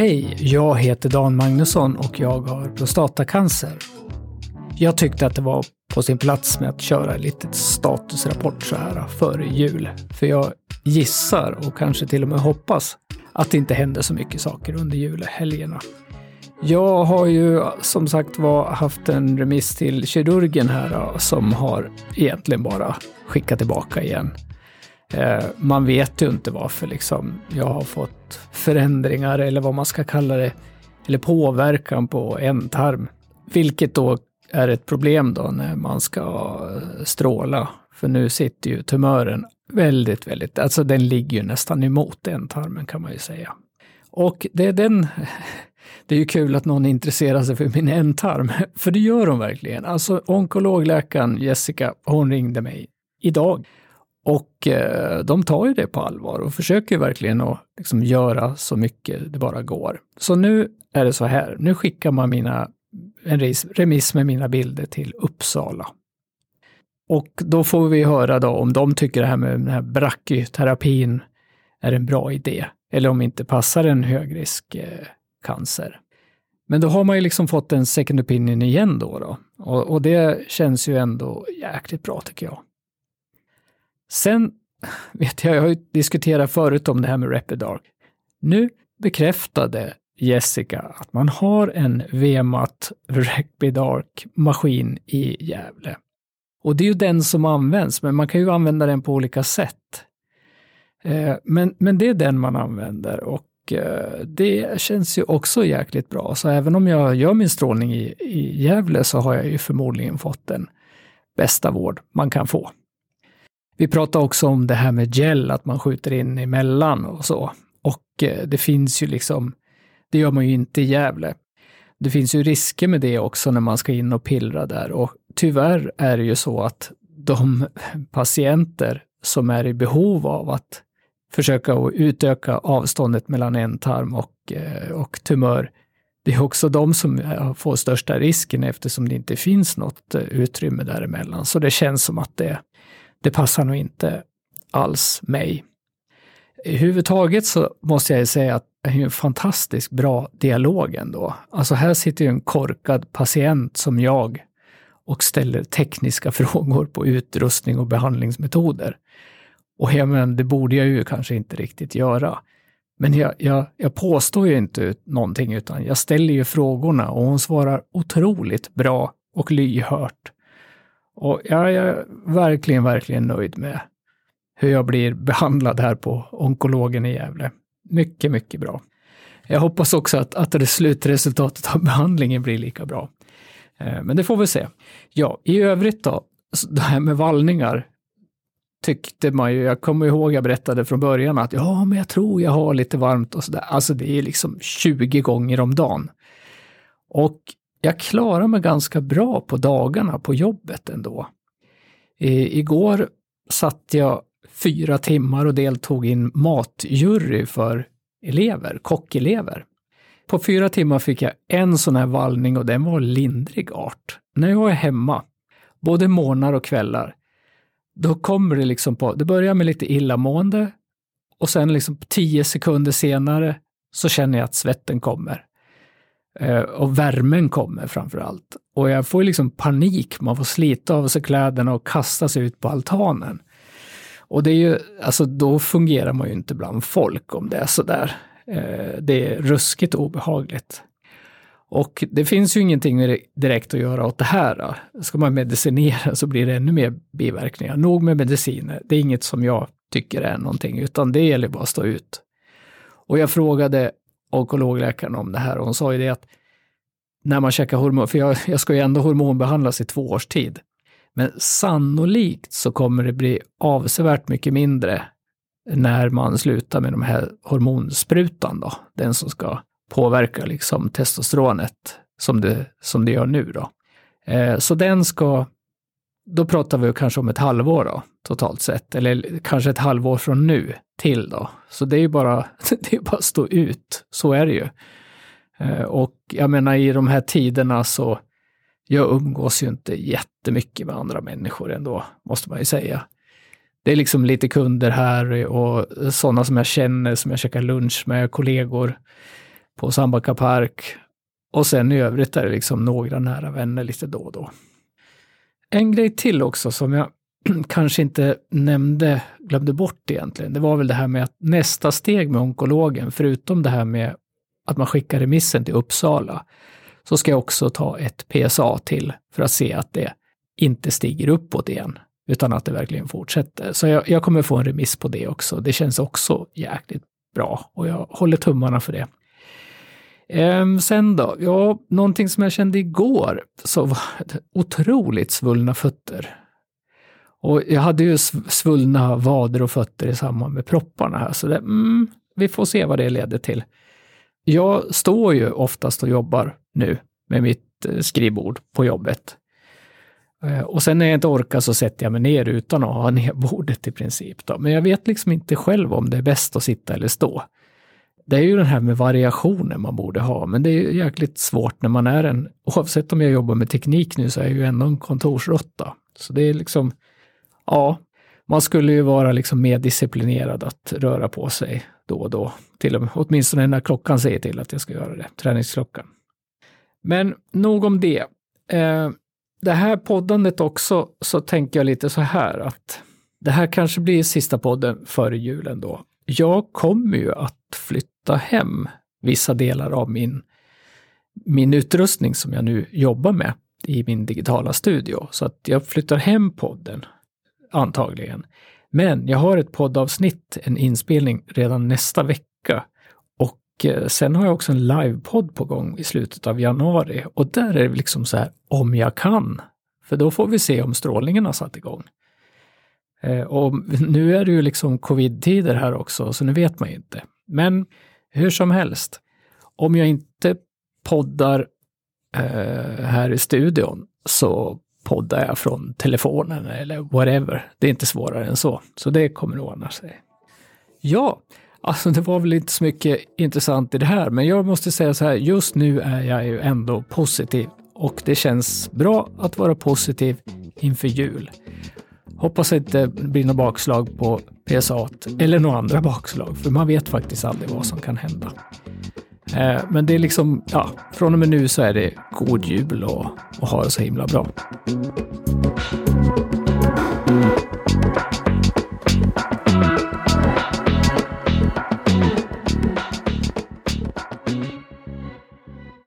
Hej, jag heter Dan Magnusson och jag har prostatacancer. Jag tyckte att det var på sin plats med att köra en liten statusrapport så här före jul. För jag gissar och kanske till och med hoppas att det inte händer så mycket saker under julhelgerna. Jag har ju som sagt var haft en remiss till kirurgen här som har egentligen bara skickat tillbaka igen. Eh, man vet ju inte varför liksom jag har fått förändringar eller vad man ska kalla det, eller påverkan på ändtarm. Vilket då är ett problem då när man ska stråla. För nu sitter ju tumören väldigt, väldigt, alltså den ligger ju nästan emot ändtarmen kan man ju säga. Och det är den, det är ju kul att någon intresserar sig för min ändtarm, för det gör hon verkligen. Alltså onkologläkaren Jessica, hon ringde mig idag. Och eh, de tar ju det på allvar och försöker verkligen att liksom, göra så mycket det bara går. Så nu är det så här, nu skickar man mina en remiss med mina bilder till Uppsala. Och då får vi höra då om de tycker det här med den här brachyterapin är en bra idé, eller om inte passar en högrisk eh, cancer. Men då har man ju liksom fått en second opinion igen då. då. Och, och, det känns ju ändå jäkligt bra tycker jag. Sen vet jag, jag har ju diskuterat förut om det här med Repidark. Nu bekräftade Jessica att man har en VMAT Repidark maskin i Gävle. Och det är ju den som används, men man kan ju använda den på olika sätt. Eh, men, men det är den man använder och eh, det känns ju också jäkligt bra. Så även om jag gör min strålning i, i Gävle så har jag ju förmodligen fått den bästa vård man kan få. Vi pratade också om det här med gel, att man skjuter in emellan och så. Och eh, det finns ju liksom, det gör man ju inte i Gävle. Det finns ju risker med det också när man ska in och pillra där och tyvärr är det ju så att de patienter som är i behov av att försöka utöka avståndet mellan ändtarm och, eh, och tumör, det är också de som eh, får största risken eftersom det inte finns något utrymme däremellan. Så det känns som att det det passar nog inte alls mig. I så måste jag säga att det är en fantastiskt bra dialog ändå. Alltså här sitter ju en korkad patient som jag och ställer tekniska frågor på utrustning och behandlingsmetoder. Och jag men, det borde jag ju kanske inte riktigt göra. Men jag, jag, jag påstår ju inte någonting utan jag ställer ju frågorna och hon svarar otroligt bra och lyhört. Och jag är verkligen, verkligen nöjd med hur jag blir behandlad här på onkologen i Gävle. Mycket, mycket bra. Jag hoppas också att, att det slutresultatet av behandlingen blir lika bra. Eh, men det får vi se. Ja, i övrigt då, det här med vallningar tyckte man ju, jag kommer ihåg jag berättade från början att ja, men jag tror jag har lite varmt och sådär. Alltså det är liksom 20 gånger om dagen. Och jag klarar mig ganska bra på dagarna på jobbet ändå. Igår satt jag fyra timmar och deltog i en matjury för elever, kockelever. På fyra timmar fick jag en sån här vallning och den var lindrig art. När jag är hemma, både morgnar och kvällar, då kommer det liksom på, det börjar med lite illamående och sen liksom tio sekunder senare så känner jag att svetten kommer. Eh, och värmen kommer framför allt. Och jag får liksom panik, man får slita av sig kläderna och kasta sig ut på altanen. Och det är ju, alltså då fungerar man ju inte bland folk om det är sådär. Eh, det är ruskigt obehagligt. Och det finns ju ingenting direkt att göra åt det här. Ska man medicinera så blir det ännu mer biverkningar. Nog med mediciner, det är inget som jag tycker är någonting, utan det gäller bara att stå ut. Och jag frågade onkologläkaren om det här. Och hon sa ju det att när man käkar hormon, för jag, jag ska ju ändå hormonbehandlas i två års tid, men sannolikt så kommer det bli avsevärt mycket mindre när man slutar med de här hormonsprutan då, den som ska påverka liksom testosteronet som det, som det gör nu då. Eh, så den ska, då pratar vi kanske om ett halvår då, totalt sett, eller kanske ett halvår från nu till då. Så det är ju bara, det är bara att stå ut, så är det ju. Eh, och jag menar i de här tiderna så, jag umgås ju inte jättemycket med andra människor ändå, måste man ju säga. Det är liksom lite kunder här och sådana som jag känner, som jag käkar lunch med, kollegor. på Sambaka Park. Och sen i övrigt är det liksom några nära vänner lite då och då. En grej till också som jag kanske inte nämnde, glömde bort egentligen, det var väl det här med att nästa steg med onkologen, förutom det här med att man skickar remissen till Uppsala, så ska jag också ta ett PSA till för att se att det inte stiger uppåt igen, utan att det verkligen fortsätter. Så jag, jag kommer få en remiss på det också. Det känns också jäkligt bra och jag håller tummarna för det. Ehm, sen då, ja, någonting som jag kände igår så var det otroligt svullna fötter. Och jag hade ju svullna vader och fötter i samband med propparna här, så det, mm, vi får se vad det leder till. Jag står ju oftast och jobbar nu med mitt eh, skrivbord på jobbet. Eh, och sen när jag inte orkar så sätter jag mig ner utan att ha ner bordet i princip. Då. Men jag vet liksom inte själv om det är bäst att sitta eller stå. Det är ju den här med variationen man borde ha, men det är jäkligt svårt när man är en, oavsett om jag jobbar med teknik nu så är jag ju ändå en kontorsråtta. Så det är liksom, ja, man skulle ju vara liksom mer disciplinerad att röra på sig då och då. Till och med, åtminstone när klockan säger till att jag ska göra det, träningsklockan. Men nog om det. Eh, det här poddandet också, så tänker jag lite så här att det här kanske blir sista podden före julen då. Jag kommer ju att flytta hem vissa delar av min, min utrustning som jag nu jobbar med i min digitala studio. Så att jag flyttar hem podden, antagligen. Men jag har ett poddavsnitt, en inspelning redan nästa vecka. Och eh, sen har jag också en livepodd på gång i slutet av januari. Och där är det liksom så här, om jag kan. För då får vi se om strålningen har satt igång. Eh, och nu är det ju liksom covid-tider här också, så nu vet man ju inte. Men hur som helst, om jag inte poddar eh, här i studion så poddar jag från telefonen eller whatever. Det är inte svårare än så. Så det kommer att ordna sig. Ja, alltså det var väl inte så mycket intressant i det här, men jag måste säga så här, just nu är jag ju ändå positiv och det känns bra att vara positiv inför jul. Hoppas att det inte blir något bakslag på PSA eller några andra bakslag, för man vet faktiskt aldrig vad som kan hända. Eh, men det är liksom, ja, från och med nu så är det god jul och, och ha det så himla bra. Mm.